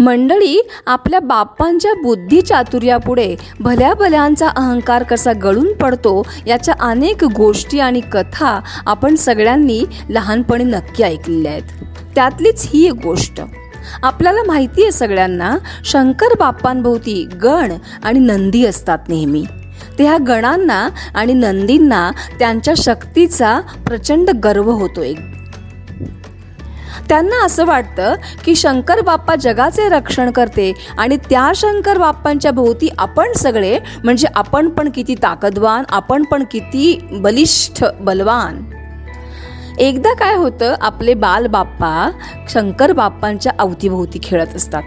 मंडळी आपल्या बाप्पांच्या बुद्धी चातुर्यापुढे भल्या भल्यांचा अहंकार कसा गळून पडतो याच्या अनेक गोष्टी आणि कथा आपण सगळ्यांनी लहानपणी नक्की ऐकलेल्या आहेत. त्यातलीच ही एक गोष्ट. आपल्याला माहिती आहे सगळ्यांना शंकर बाप्पांभोवती गण आणि नंदी असतात नेहमी. ते ह्या गणांना आणि नंदींना त्यांच्या शक्तीचा प्रचंड गर्व होतो एक. त्यांना असं वाटतं की शंकर बाप्पा जगाचे रक्षण करते आणि त्या शंकर बाप्पांच्या भोवती आपण सगळे म्हणजे आपण पण किती ताकदवान आपण पण किती बलिष्ठ बलवान. एकदा काय होतं आपले बाल बाप्पा शंकर बाप्पांच्या अवतीभोवती खेळत असतात.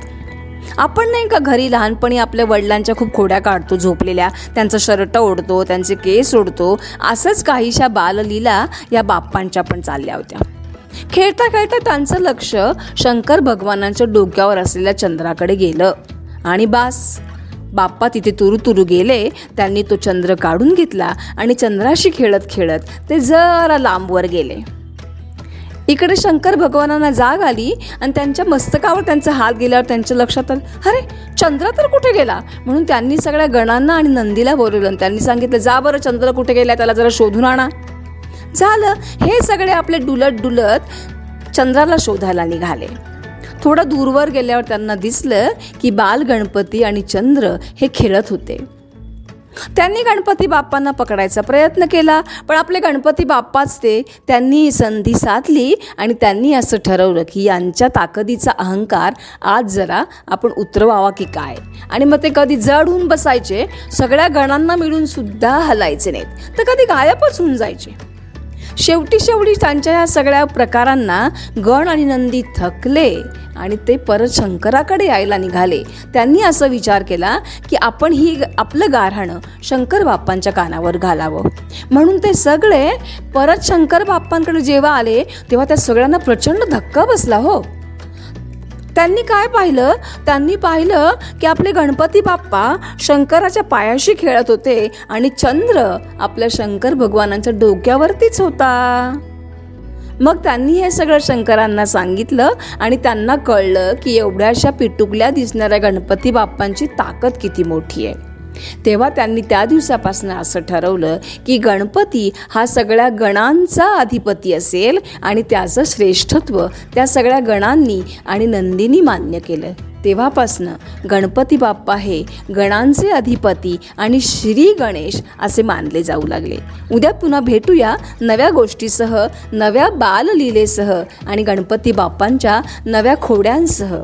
आपण नाही का घरी लहानपणी आपल्या वडिलांच्या खूप खोड्या काढतो झोपलेल्या त्यांचं शर्ट ओढतो त्यांचे केस ओढतो असंच काहीशा बाललीला या बाप्पांच्या पण चालल्या होत्या. खेळता खेळता त्यांचं लक्ष शंकर भगवानांच्या डोक्यावर असलेल्या चंद्राकडे गेलं. आणि बास बाप्पा तिथे तुरु तुरु गेले. त्यांनी तो चंद्र काढून घेतला आणि चंद्राशी खेळत खेळत ते जरा लांबवर गेले. इकडे शंकर भगवानांना जाग आली आणि त्यांच्या मस्तकावर त्यांचा हात गेल्यावर त्यांच्या लक्षात आलं अरे चंद्र तर कुठे गेला? म्हणून त्यांनी सगळ्या गणांना आणि नंदीला बोलवलं आणि त्यांनी सांगितलं जा बरं चंद्र कुठे गेला त्याला जरा शोधून आणा. झालं. हे सगळे आपले डुलत डुलत चंद्राला शोधायला निघाले. थोडं दूरवर गेल्यावर त्यांना दिसलं की बाल गणपती आणि चंद्र हे खेळत होते. त्यांनी गणपती बाप्पांना पकडायचा प्रयत्न केला पण आपले गणपती बाप्पाच ते. त्यांनी संधी साधली आणि त्यांनी असं ठरवलं की यांच्या ताकदीचा अहंकार आज जरा आपण उतरवावा की काय? आणि मग ते कधी जड होऊन बसायचे सगळ्या गणांना मिळून सुद्धा हलायचे नाहीत. तर कधी गायबच होऊन जायचे. शेवटी शेवटी त्यांच्या या सगळ्या प्रकारांना गण आणि नंदी थकले आणि ते परत शंकराकडे यायला निघाले. त्यांनी असं विचार केला की आपण ही आपलं गारहाणं शंकर बाप्पांच्या कानावर घालावं. म्हणून ते सगळे परत शंकर बाप्पांकडे जेव्हा आले तेव्हा त्या सगळ्यांना प्रचंड धक्का बसला हो. त्यांनी काय पाहिलं? त्यांनी पाहिलं की आपले गणपती बाप्पा शंकराच्या पायाशी खेळत होते आणि चंद्र आपल्या शंकर भगवानांच्या डोक्यावरतीच होता. मग त्यांनी हे सगळं शंकरांना सांगितलं आणि त्यांना कळलं की एवढ्याशा पिटुकल्या दिसणाऱ्या गणपती बाप्पांची ताकद किती मोठी आहे. तेव्हा त्यांनी त्या दिवसापासून असं ठरवलं की गणपती हा सगळ्या गणांचा अधिपती असेल आणि त्याचं श्रेष्ठत्व त्या सगळ्या गणांनी आणि नंदींनी मान्य केलं. तेव्हापासनं गणपती बाप्पा हे गणांचे अधिपती आणि श्री गणेश असे मानले जाऊ लागले. उद्या पुन्हा भेटूया नव्या गोष्टीसह नव्या बाललीलेसह आणि गणपती बाप्पांच्या नव्या खोड्यांसह.